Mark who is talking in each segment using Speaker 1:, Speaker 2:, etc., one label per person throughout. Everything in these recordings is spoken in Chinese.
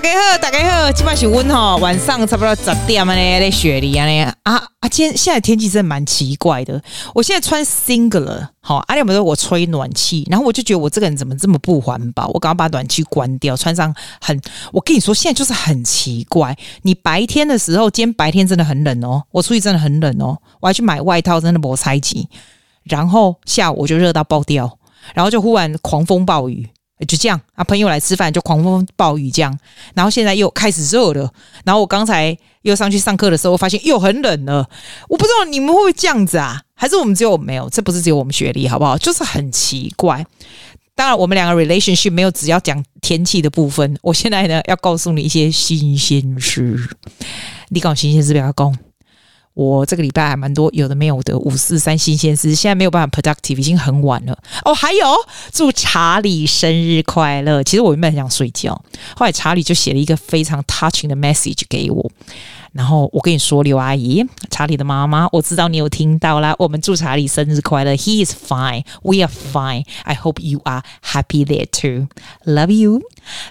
Speaker 1: 大家好，大家好，今晚是温哈，晚上差不多十点呢，在雪梨啊啊啊！今天现在天气真的蛮奇怪的。我现在穿 singlet，好，阿亮们说我吹暖气，然后我就觉得我这个人怎么这么不环保？我赶快把暖气关掉，穿上很……我跟你说，现在就是很奇怪。你白天的时候，今天白天真的很冷哦，我出去真的很冷哦，我还去买外套，真的没猜及。然后下午我就热到爆掉，然后就忽然狂风暴雨。就这样啊，朋友来吃饭就狂风暴雨这样，然后现在又开始热了，然后我刚才又上去上课的时候，发现又很冷了。我不知道你们会不会这样子啊？还是我们只有没有？这不是只有我们学历好不好？就是很奇怪。当然，我们两个 relationship 没有只要讲天气的部分。我现在呢要告诉你一些新鲜事，你搞新鲜事不要讲。我这个礼拜还蛮多有的没有的五四三新鲜事，现在没有办法 productive，已经很晚了哦。还有祝查理生日快乐。其实我原本很想睡觉，后来查理就写了一个非常 touching 的 message 给我。然后我跟你说，刘阿姨，查理的妈妈，我知道你有听到啦。我们祝查理生日快乐。He is fine, we are fine. I hope you are happy there too. Love you.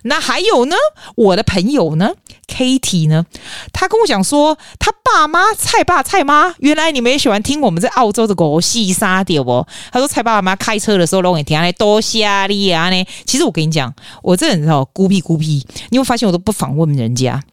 Speaker 1: 那还有呢，我的朋友呢，Katie 呢，他跟我讲说，他爸妈蔡爸蔡妈，原来你们也喜欢听我们在澳洲的狗戏沙点哦。他说蔡爸爸妈开车的时候，都给听来多谢你啊呢。其实我跟你讲，我这人哦孤僻孤僻，你会发现我都不访问人家。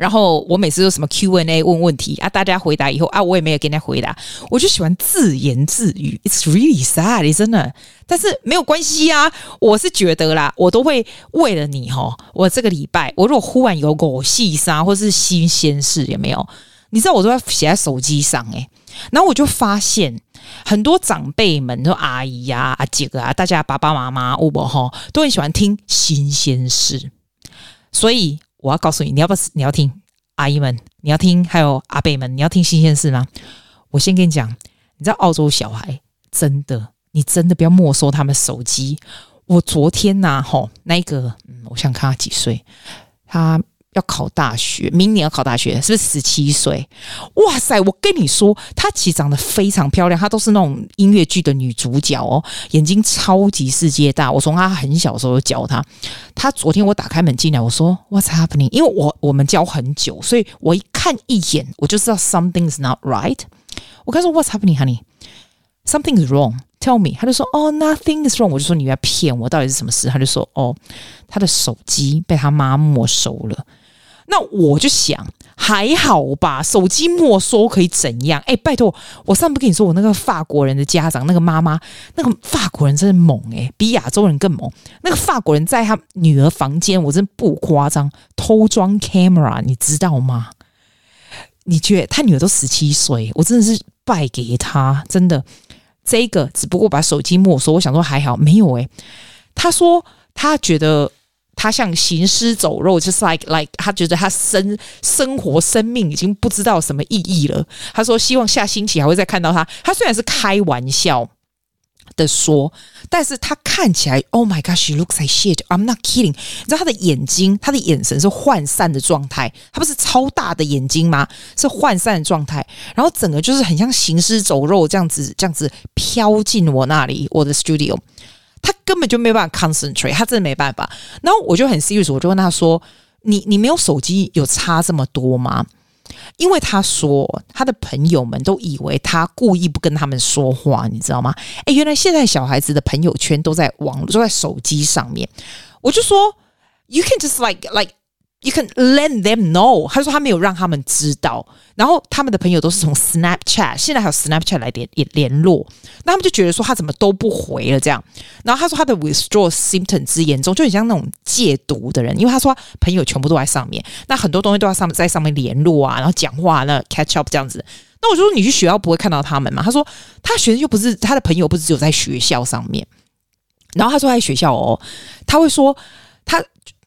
Speaker 1: 然后我每次都什么 Q&A 问问题啊，大家回答以后啊，我也没有跟他回答，我就喜欢自言自语。It's really sad，真的。但是没有关系啊，我是觉得啦，我都会为了你哈，我这个礼拜我如果忽然有狗戏杀或是新鲜事，有没有？你知道我都要写在手机上诶。然后我就发现很多长辈们，说阿姨呀、啊、阿姐啊，大家爸爸妈妈我不哈，都很喜欢听新鲜事，所以。我要告诉你，你要不要？你要听阿姨们，你要听，还有阿伯们，你要听新鲜事吗？我先跟你讲，你知道澳洲小孩真的，你真的不要没收他们手机。我昨天呐、啊，吼，那个，嗯，我想看他几岁，他。要考大学，明年要考大学，是不是十七岁？哇塞！我跟你说，她其实长得非常漂亮，她都是那种音乐剧的女主角哦，眼睛超级世界大。我从她很小的时候就教她。她昨天我打开门进来，我说 What's happening？因为我我们教很久，所以我一看一眼我就知道 “Something's not right。我跟她说 What's happening, honey?”“Something's wrong. Tell me。她就说哦，Nothing is wrong。我就说你在骗我，到底是什么事？她就说哦，她的手机被她妈没收了。那我就想，还好吧，手机没收可以怎样？哎、拜托，我上次跟你说，我那个法国人的家长，那个妈妈，那个法国人真的猛诶、比亚洲人更猛。那个法国人在他女儿房间，我真不夸张，偷装 camera，你知道吗？你觉得他女儿都十七岁，我真的是败给他，真的。这个只不过把手机没收，我想说还好，没有诶、他说他觉得。他像行尸走肉，就是 like like，他觉得他生生活生命已经不知道什么意义了。他说希望下星期还会再看到他。他虽然是开玩笑的说，但是他看起来，Oh my gosh，she looks like shit. I'm not kidding。你知道他的眼睛，他的眼神是涣散的状态。他不是超大的眼睛吗？是涣散的状态。然后整个就是很像行尸走肉这样子，这样子飘进我那里，我的 studio。他根本就没办法 concentrate，他真的没办法。然后我就很 serious，我就问他说：“你你没有手机有差这么多吗？”因为他说他的朋友们都以为他故意不跟他们说话，你知道吗？诶，原来现在小孩子的朋友圈都在网络，都在手机上面。我就说：“You can just like like。” You can let them know。他说他没有让他们知道，然后他们的朋友都是从 Snapchat，现在还有 Snapchat 来联联联络，那他们就觉得说他怎么都不回了这样。然后他说他的 withdrawal symptom 之严重，就很像那种戒毒的人，因为他说朋友全部都在上面，那很多东西都在上面在上面联络啊，然后讲话那 catch up 这样子。那我就说你去学校不会看到他们吗？他说他学生又不是他的朋友，不是只有在学校上面。然后他说在学校哦，他会说。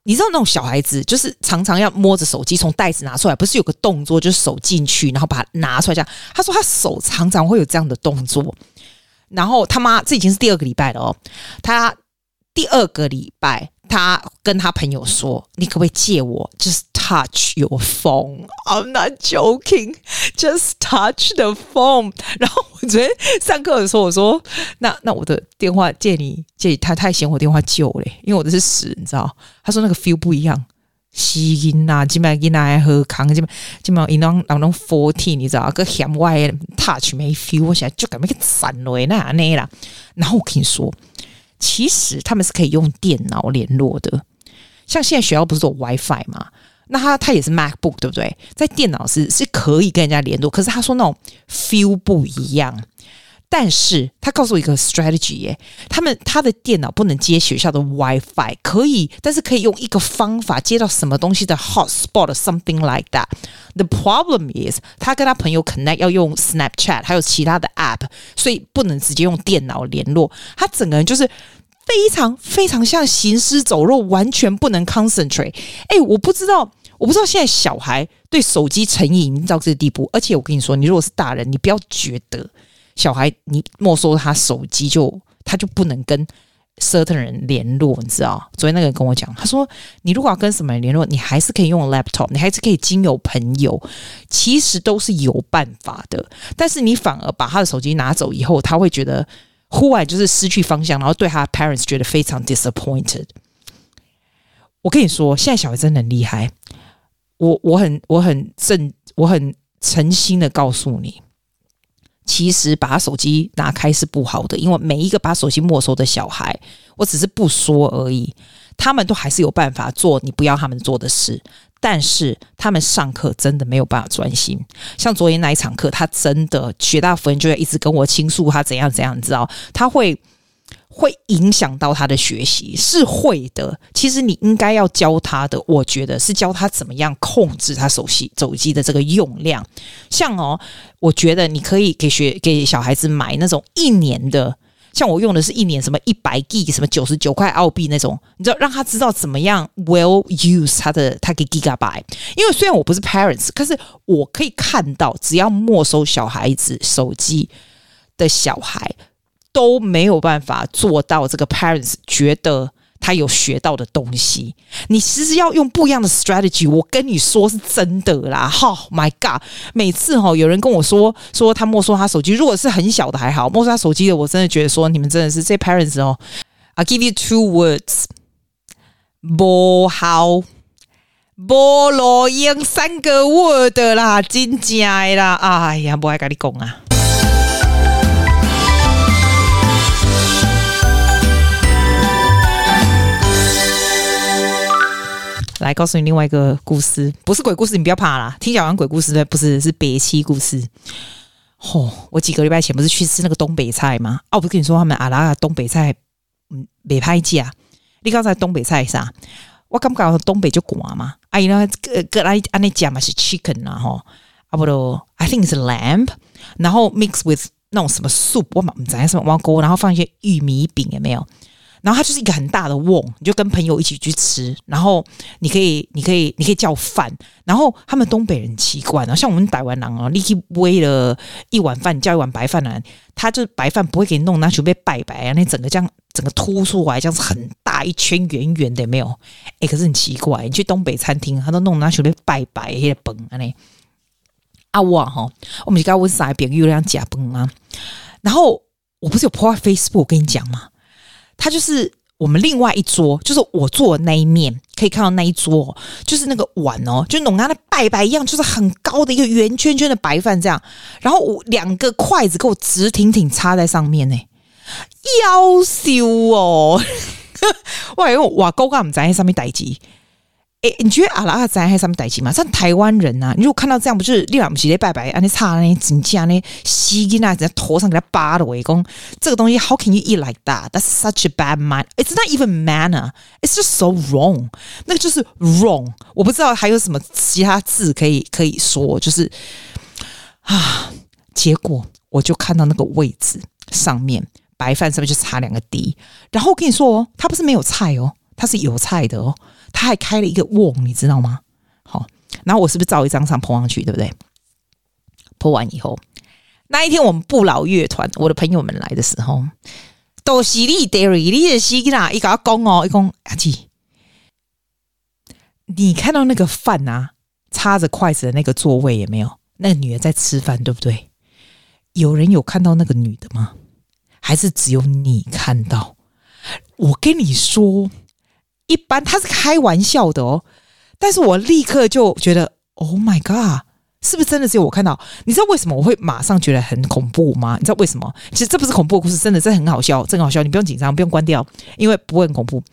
Speaker 1: 你知道那种小孩子，就是常常要摸着手机从袋子拿出来，不是有个动作，就是手进去，然后把它拿出来这样。他说他手常常会有这样的动作，然后他妈这已经是第二个礼拜了哦，他第二个礼拜。他跟他朋友说：“你可不可以借我？Just touch your phone. I'm not joking. Just touch the phone.” 然后昨天上课的时候，我说：“那那我的电话借你借你。”他太嫌我电话旧了，因为我的是死，你知道？他说那个 feel 不一样。吸音呐，基本上囡仔喝康，基本基本上一弄那种 fourteen，你知道个险外 touch 没 feel，我现在就感觉个闪雷那那啦。然后我跟你说，其实他们是可以用电脑联络的，像现在学校不是有 WiFi 吗？那他他也是 MacBook 对不对？在电脑是是可以跟人家联络，可是他说那种 feel 不一样。但是他告诉我一个 strategy 耶，他们他的电脑不能接学校的 WiFi，可以，但是可以用一个方法接到什么东西的 hotspot something like that。The problem is 他跟他朋友 connect 要用 Snapchat，还有其他的 app，所以不能直接用电脑联络。他整个人就是非常非常像行尸走肉，完全不能 concentrate。哎，我不知道，我不知道现在小孩对手机成瘾已经到这个地步。而且我跟你说，你如果是大人，你不要觉得。小孩，你没收他手机就他就不能跟 certain 人联络，你知道？昨天那个人跟我讲，他说你如果要跟什么人联络，你还是可以用 laptop，你还是可以经由朋友，其实都是有办法的。但是你反而把他的手机拿走以后，他会觉得忽然就是失去方向，然后对他的 parents 觉得非常 disappointed。我跟你说，现在小孩真的很厉害，我我很我很正我很诚心的告诉你。其实把手机拿开是不好的，因为每一个把手机没收的小孩，我只是不说而已，他们都还是有办法做你不要他们做的事，但是他们上课真的没有办法专心。像昨天那一场课，他真的绝大部分就会一直跟我倾诉他怎样怎样，你知道他会。会影响到他的学习，是会的。其实你应该要教他的，我觉得是教他怎么样控制他手机手机的这个用量。像哦，我觉得你可以给学给小孩子买那种一年的，像我用的是一年什么一百 G 什么九十九块澳币那种，你知道让他知道怎么样 well use 他的他给 Gigabyte。因为虽然我不是 parents，可是我可以看到，只要没收小孩子手机的小孩。都没有办法做到这个 parents 觉得他有学到的东西。你其实要用不一样的 strategy。我跟你说是真的啦。Oh my god！每次哈有人跟我说说他没收他手机，如果是很小的还好，没收他手机的，我真的觉得说你们真的是这 parents 哦。I give you two words：不好，不录用三个 word 啦，真假啦！哎呀，不爱跟你讲啊。来告诉你另外一个故事，不是鬼故事，你不要怕啦。听讲完鬼故事的不是，是北七故事。吼、我几个礼拜前不是去吃那个东北菜吗？哦、啊，我不是跟你说他们阿拉东北菜，嗯，没拍价。你刚才东北菜啥？我刚刚东北就寡嘛。阿姨呢，个个来安尼讲嘛是 chicken 啊，吼，啊不咯，I think it's lamb，然后 mix with 那种什么 soup，我嘛唔知什么碗锅，然后放一些玉米饼，有没有？然后它就是一个很大的瓮，你就跟朋友一起去吃。然后你可以，你可以，你可以叫饭。然后他们东北人奇怪，然后像我们台湾人哦，你去煨了一碗饭，叫一碗白饭呢，他就白饭不会给你弄，那就被拜拜啊，那整个这样整个凸出来，这样子很大一圈圆圆的，没有？哎，可是很奇怪，你去东北餐厅，他都弄那就被拜拜那些崩啊呢。啊我哈，我们就跟我啥朋友这样假崩吗？然后我不是有 po 在 Facebook 我跟你讲吗？他就是我们另外一桌，就是我坐的那一面，可以看到那一桌，就是那个碗哦，就弄跟那拜拜一样，就是很高的一个圆圈圈的白饭这样，然后我两个筷子给我直挺挺插在上面呢，妖羞哦，我还用瓦钩杆在上面待诶，你觉得阿拉阿在还什么代志吗？像台湾人呐、啊，你如果看到这样，不就是立马不是咧拜拜，安尼插那金架呢，吸金啊，在头上给他扒的围攻，这个东西 How can you eat like that? That's such a bad man. It's not even manner. It's just so wrong. 那个就是 wrong。我不知道还有什么其他字可以可以说，就是啊，结果我就看到那个位置上面白饭上面就差两个滴，然后我跟你说哦，它不是没有菜哦，它是有菜的哦。他还开了一个瓮，你知道吗？好，然后我是不是照一张上 po 上去，对不对？po 完以后，那一天我们不老乐团，我的朋友们来的时候，都是你 Derry，你也是啦，一个阿公哦，一公阿姐，你看到那个饭啊，插着筷子的那个座位有没有？那个女的在吃饭，对不对？有人有看到那个女的吗？还是只有你看到？我跟你说。一般他是开玩笑的哦，但是我立刻就觉得，Oh my God，是不是真的只有我看到？你知道为什么我会马上觉得很恐怖吗？你知道为什么？其实这不是恐怖故事，真的，这很好笑，真好笑。你不用紧张，不用关掉，因为不会很恐怖。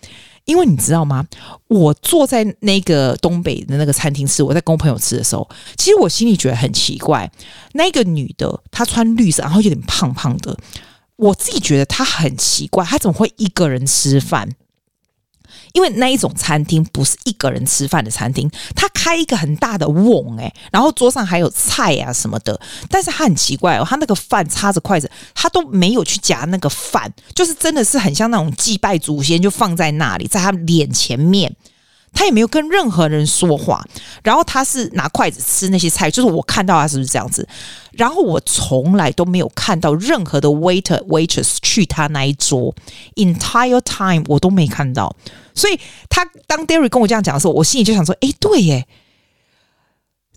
Speaker 1: 因为你知道吗？我坐在那个东北的那个餐厅吃，我在跟我朋友吃的时候，其实我心里觉得很奇怪。那个女的她穿绿色，然后有点胖胖的，我自己觉得她很奇怪，她怎么会一个人吃饭？因为那一种餐厅不是一个人吃饭的餐厅，他开一个很大的瓮，哎，然后桌上还有菜啊什么的，但是他很奇怪哦，他那个饭插着筷子，他都没有去夹那个饭，就是真的是很像那种祭拜祖先，就放在那里，在他脸前面。他也没有跟任何人说话，然后他是拿筷子吃那些菜，就是我看到他是不是这样子？然后我从来都没有看到任何的 waiter waitress 去他那一桌，entire time 我都没看到。所以他当 Derry 跟我这样讲的时候，我心里就想说：哎，对耶，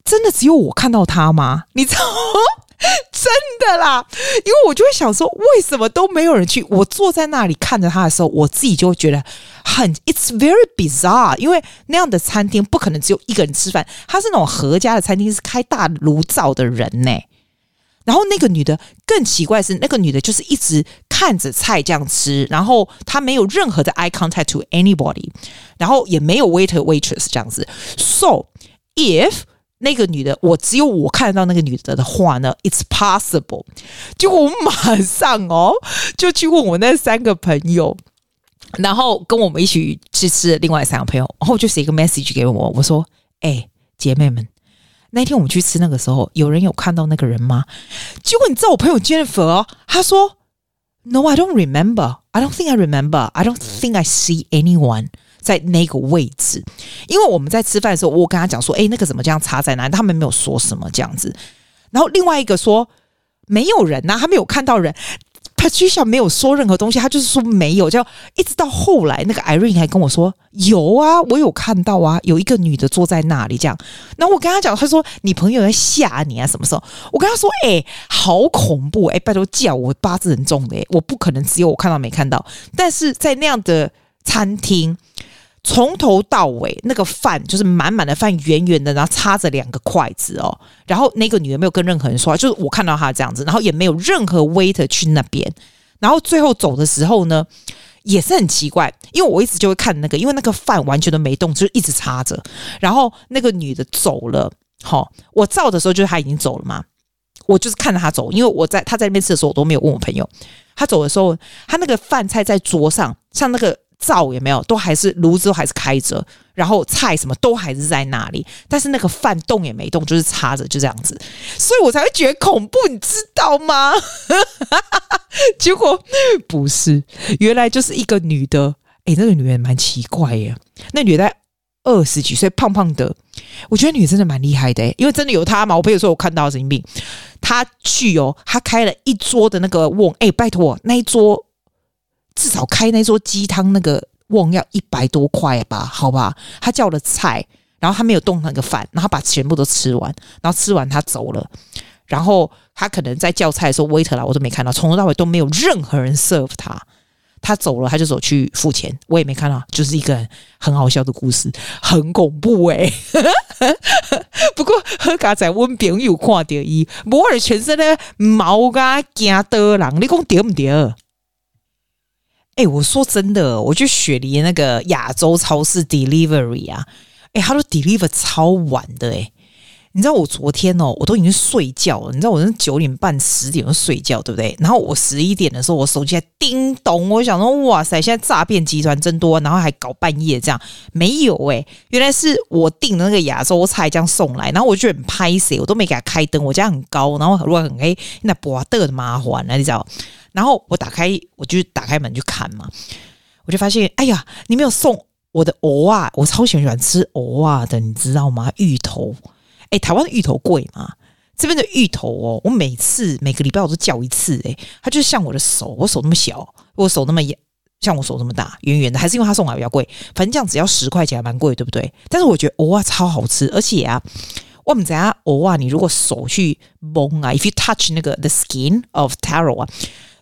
Speaker 1: 真的只有我看到他吗？你知道吗？真的啦，因为我就会想说，为什么都没有人去？我坐在那里看着他的时候，我自己就会觉得很，it's very bizarre。因为那样的餐厅不可能只有一个人吃饭，他是那种合家的餐厅，是开大炉灶的人呢。然后那个女的更奇怪是，那个女的就是一直看着菜这样吃，然后她没有任何的 eye contact to anybody，然后也没有 waiter waitress 这样子。So if 那个女的，我只有我看到那个女的的话呢，It's possible。就我马上哦，就去问我那三个朋友，然后跟我们一起去吃另外三个朋友，然后就写一个 message 给我，我说：“哎，姐妹们，那天我们去吃那个时候，有人有看到那个人吗？”结果你知道我朋友 Jennifer 哦，他说：“No, I don't remember. I don't think I remember. I don't think I see anyone.” 在那个位置，因为我们在吃饭的时候，我跟他讲说：“哎，那个怎么这样插在哪里？”他们没有说什么这样子。然后另外一个说：“没有人呐、他没有看到人。”他居然没有说任何东西，他就是说没有。就一直到后来，那个 Irene 还跟我说：“有啊，我有看到啊，有一个女的坐在那里这样。”然后我跟他讲，他说：“你朋友在吓你啊？什么时候？”我跟他说：“哎，好恐怖！哎，拜托叫我八字很重的，我不可能只有我看到没看到。但是在那样的餐厅。”从头到尾，那个饭就是满满的饭，圆圆的，然后插着两个筷子哦。然后那个女的没有跟任何人说话，就是我看到她这样子，然后也没有任何 waiter 去那边。然后最后走的时候呢，也是很奇怪，因为我一直就会看那个，因为那个饭完全都没动，就是一直插着。然后那个女的走了，好，我照的时候就是她已经走了嘛。我就是看着她走，因为我在她在那边吃的时候，我都没有问我朋友。她走的时候，她那个饭菜在桌上，像那个。灶也没有，都还是炉子都还是开着，然后菜什么都还是在那里，但是那个饭动也没动，就是插着，就这样子，所以我才会觉得恐怖，你知道吗？结果不是，原来就是一个女的，诶，那个女人蛮奇怪耶，那女的二十几岁，胖胖的，我觉得女的真的蛮厉害的，因为真的有她嘛，我朋友说我看到神经病，她去哦，她开了一桌的那个瓮，诶，拜托那一桌。至少开那桌鸡汤那个瓮要一百多块吧，好吧？他叫了菜，然后他没有动那个饭，然后把全部都吃完，然后吃完他走了，然后他可能在叫菜的时候，waiter 来我都没看到，从头到尾都没有任何人 serve 他，他走了他就走去付钱，我也没看到，就是一个很好笑的故事，很恐怖诶、欸。不过喝咖仔温朋友看到伊，摩尔全身的毛啊惊的人，你讲对不对？哎、我说真的，我去雪梨那个亚洲超市 delivery 啊，哎、他都 deliver 超晚的哎、你知道我昨天哦，我都已经睡觉了，你知道我是九点半十点就睡觉，对不对？然后我十一点的时候，我手机还叮咚，我想说哇塞，现在诈骗集团真多，然后还搞半夜这样，没有哎、原来是我订的那个亚洲菜这样送来，然后我就很拍谢，我都没给他开灯，我家很高，然后如果很黑，那不得的麻烦了，你知道。然后我打开，我就打开门去看嘛，我就发现，哎呀，你没有送我的蚵啊！我超喜欢吃蚵啊的，你知道吗？芋头，哎，台湾的芋头贵吗？这边的芋头哦，我每次每个礼拜我都叫一次，哎，它就像我的手，我手那么小，我手那么像我手那么大，圆圆的，还是因为它送来比较贵，反正这样只要十块钱还蛮贵，对不对？但是我觉得蚵啊超好吃，而且啊，我们家蚵啊，你如果手去摸啊，if you touch 那个 the skin of taro 啊。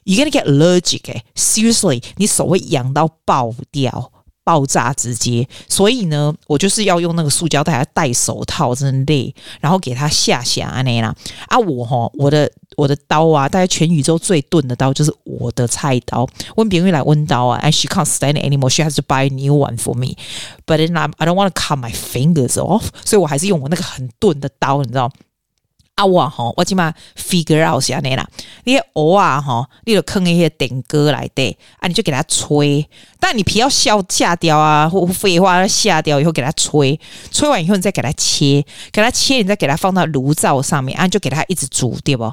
Speaker 1: You're gonna get allergic，哎，seriously，你手会痒到爆掉，爆炸直接，所以呢，我就是要用那个塑胶袋，还戴手套，真的累，然后给他下下那啦。啊，我哈，我的我的刀啊，大概全宇宙最钝的刀就是我的菜刀。问别人来问刀啊，and she can't stand anymore. She has to buy a new one for me. But then I I don't want to cut my fingers off，所以我还是用我那个很钝的刀，你知道。啊我吼，我起码 figure out 下你啦。你偶尔吼，你就坑一些点歌来的啊，你就给它吹。但你皮要削下掉啊，或废话下掉以后给它吹，吹完以后你再给它切，给它切，你再给它放到炉灶上面啊，就给它一直煮，对不？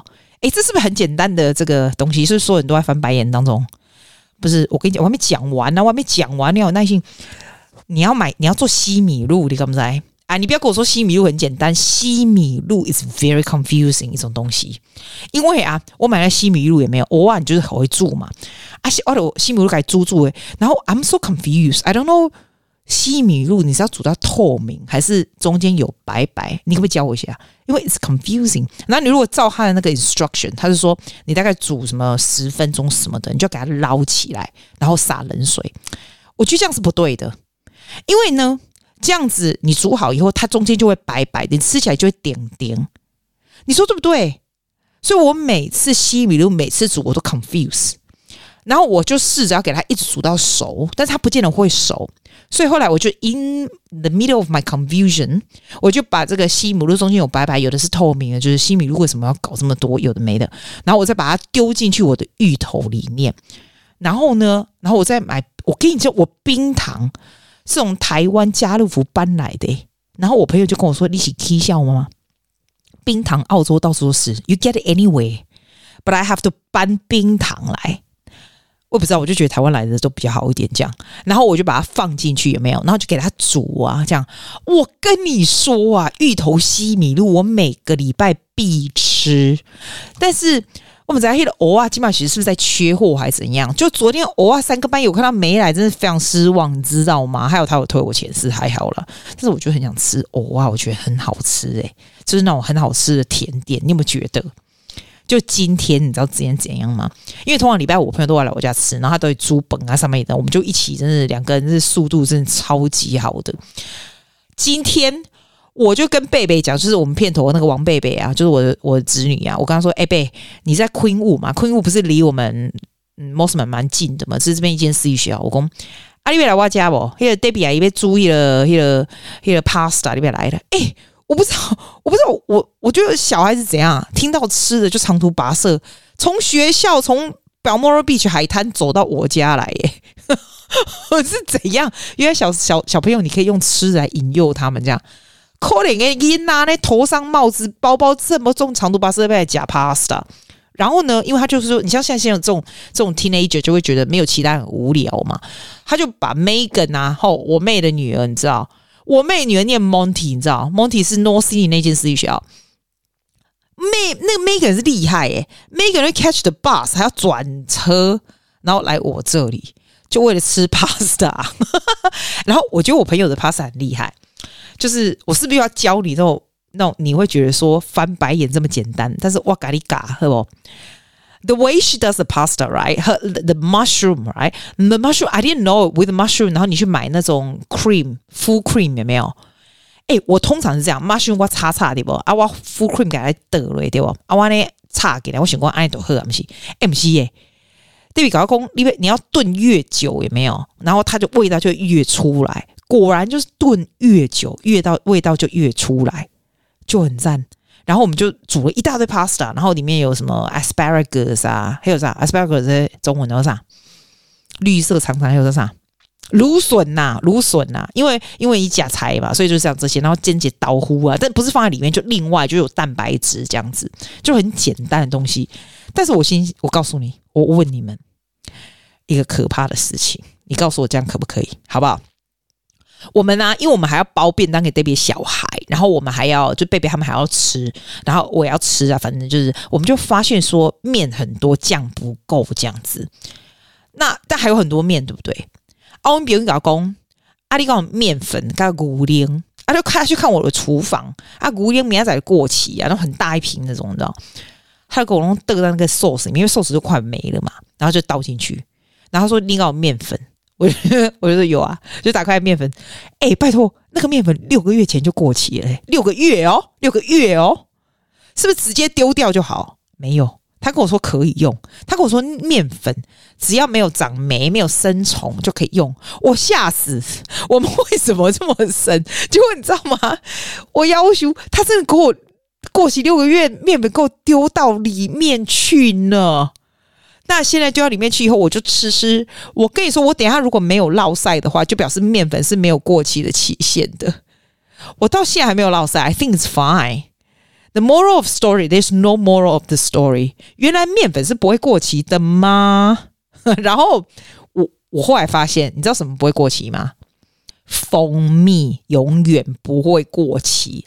Speaker 1: 诶，这是不是很简单的这个东西？是不是所有人都在翻白眼当中？不是，我跟你讲，我还没讲完呢，我还没讲完，你要耐心。你要买，你要做西米露，你敢不知？啊，你不要跟我说西米露很简单，西米露 is very confusing 一种东西，因为啊，我买了西米露也没有，偶尔就是很会煮嘛，啊，西哦，西米露该煮煮诶，然后 I'm so confused，I don't know 西米露你是要煮到透明，还是中间有白白？你可不可以教我一下？因为 it's confusing。然后你如果照他的那个 instruction，他是说你大概煮什么十分钟什么的，你就给它捞起来，然后洒冷水。我觉得这样是不对的，因为呢。这样子，你煮好以后，它中间就会白白的，你吃起来就会点点。你说对不对？所以我每次西米露，每次煮我都 confuse，然后我就试着要给它一直煮到熟，但是它不见得会熟。所以后来我就 in the middle of my confusion，我就把这个西米露中间有白白，有的是透明的，就是西米露为什么要搞这么多有的没的，然后我再把它丢进去我的芋头里面，然后呢，然后我再买，我跟你讲，我冰糖。是从台湾家乐福搬来的，然后我朋友就跟我说：“你是起笑吗？冰糖澳洲到处都是，You get it anyway，but I have to 搬冰糖来。我不知道，我就觉得台湾来的都比较好一点，这样。然后我就把它放进去，有没有？然后就给它煮啊，这样。我跟你说啊，芋头西米露，我每个礼拜必吃，但是。”我们在黑的偶啊，基本上其实是不是在缺货还是怎样？就昨天偶啊三个班有看到没来，真是非常失望，你知道吗？还有他有退我钱是还好了，但是我就很想吃偶啊，我觉得很好吃诶、就是那种很好吃的甜点。你有没有觉得？就今天你知道今天怎样吗？因为通常礼拜五我朋友都会来我家吃，然后他都会租本啊上面的，我们就一起，真是两个人是速度真的超级好的。今天。我就跟贝贝讲，就是我们片头那个王贝贝啊，就是我的我的侄女啊。我跟她说：“哎、欸，贝，你在 Queen Wu 嘛？Queen Wu 不是离我们嗯 Mosman 蛮近的嘛？是这边一间私立学校。”我讲：“啊，你别来我家不？那个 Debbie 啊，也别注意了，那个那个 pasta 你别来了。哎、欸，我不知道，我不知道，我我觉得小孩子怎样，听到吃的就长途跋涉，从学校从 Balmoral Beach 海滩走到我家来，耶，我 是怎样？因为小小小朋友，你可以用吃来引诱他们这样。”可怜的伊娜那头上帽子包包这么重，长度巴斯贝假 pasta。然后呢，因为他就是说，你像现在现在这种这种 teenager 就会觉得没有其他很无聊嘛，他就把 Megan 啊，后我妹的女儿，你知道，我妹女儿念 Monty，你知道，Monty 是 North Sydney 那间私立学校。妹那个 Megan 是厉害诶、Megan 会 catch the bus，还要转车，然后来我这里，就为了吃 pasta。然后我觉得我朋友的 pasta 很厉害。就是我是不是要教你那种那种你会觉得说翻白眼这么简单？但是哇嘎哩嘎，是不？The way she does the pasta, right? Her the mushroom, right? The mushroom I didn't know with the mushroom。然后你去买那种 cream, full cream 有没有？哎、我通常是这样，mushroom 我擦擦对不？啊，我 full cream 给它得了对不？啊，我呢擦给他，我想讲爱多喝啊，不是？哎，不是耶。对比搞工，因为你要炖越久有没有？然后它就味道就越出来。果然就是炖越久，越到味道就越出来，就很赞。然后我们就煮了一大堆 pasta，然后里面有什么 asparagus 啊，还有啥 asparagus 在中文叫啥？绿色长长还有啥？芦笋呐，芦笋呐。因为因为以假菜嘛，所以就是这样这些。然后煎节刀呼啊，但不是放在里面，就另外就有蛋白质这样子，就很简单的东西。但是我先我告诉你，我问你们一个可怕的事情，你告诉我这样可不可以？好不好？我们呢、因为我们还要包便当给 Debbie 小孩，然后我们还要就贝贝他们还要吃，然后我也要吃啊，反正就是我们就发现说面很多，酱不够这样子。那但还有很多面，对不对？啊，我们别人老公阿里讲面粉加古灵，啊就看去看我的厨房啊，古灵明仔过期啊，那很大一瓶那种，你知道？他给我弄倒在那个寿司里面，因为寿司就快没了嘛，然后就倒进去，然后说另外面粉。我 我就说有啊，就打开面粉，哎、拜托，那个面粉六个月前就过期了、六个月哦，六个月哦，是不是直接丢掉就好？没有，他跟我说可以用，他跟我说面粉只要没有长霉、没有生虫就可以用，我吓死！我们为什么这么神？结果你知道吗？我要求他真的给我过期六个月面粉给我丢到里面去呢。那现在丢到里面去以后，我就吃吃。我跟你说，我等一下如果没有落晒的话，就表示面粉是没有过期的期限的。我到现在还没有落晒，I think it's fine. The moral of story, there's no moral of the story. 原来面粉是不会过期的吗？然后我我后来发现，你知道什么不会过期吗？蜂蜜永远不会过期，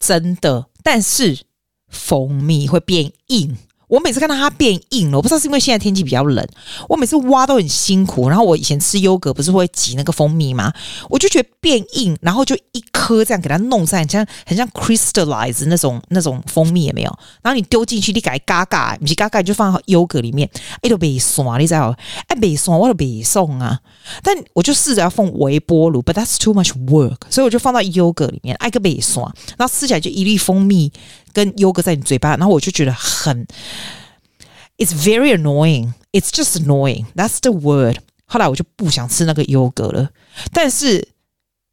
Speaker 1: 真的。但是蜂蜜会变硬。我每次看到它变硬了，我不知道是因为现在天气比较冷，我每次挖都很辛苦。然后我以前吃优格不是会挤那个蜂蜜吗？我就觉得变硬，然后就一颗这样给它弄在，像很像 crystallize 那种那种蜂蜜也没有。然后你丢进去，你改嘎嘎，你嘎嘎就放到优格里面，哎都别酸，你知道？哎别酸，我都别送啊。但我就试着要放微波炉，but that's too much work，所以我就放到优格里面，哎个别酸，然后吃起来就一粒蜂蜜。跟优格在你嘴巴，然后我就觉得很，it's very annoying. It's just annoying. That's the word. 后来我就不想吃那个优格了。但是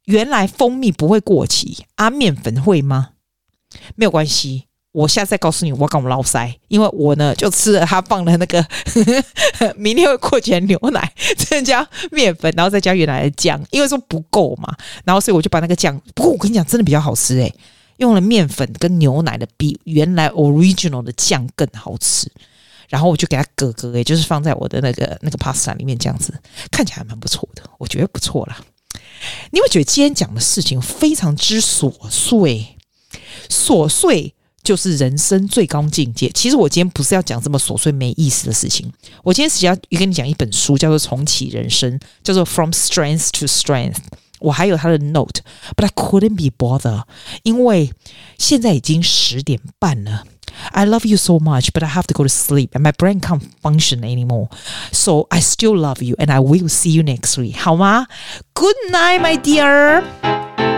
Speaker 1: 原来蜂蜜不会过期啊，面粉会吗？没有关系，我下次告诉你我跟我老塞，因为我呢就吃了他放的那个明天会过期的牛奶，再加面粉，然后再加原来的酱，因为说不够嘛，然后所以我就把那个酱，不过我跟你讲，真的比较好吃诶、用了面粉跟牛奶的，比原来 original 的酱更好吃。然后我就给它咯咯，也就是放在我的那个那个 pasta 里面，这样子看起来还蛮不错的，我觉得不错啦。你会觉得今天讲的事情非常之琐碎，琐碎就是人生最高境界。其实我今天不是要讲这么琐碎没意思的事情，我今天是要跟你讲一本书，叫做《重启人生》，叫做《From Strength to Strength》。我还有他的 note，but I couldn't be bothered，因为现在已经十点半了。I love you so much, but I have to go to sleep, and my brain can't function anymore. So I still love you, and I will see you next week. 好吗？Good night, my dear.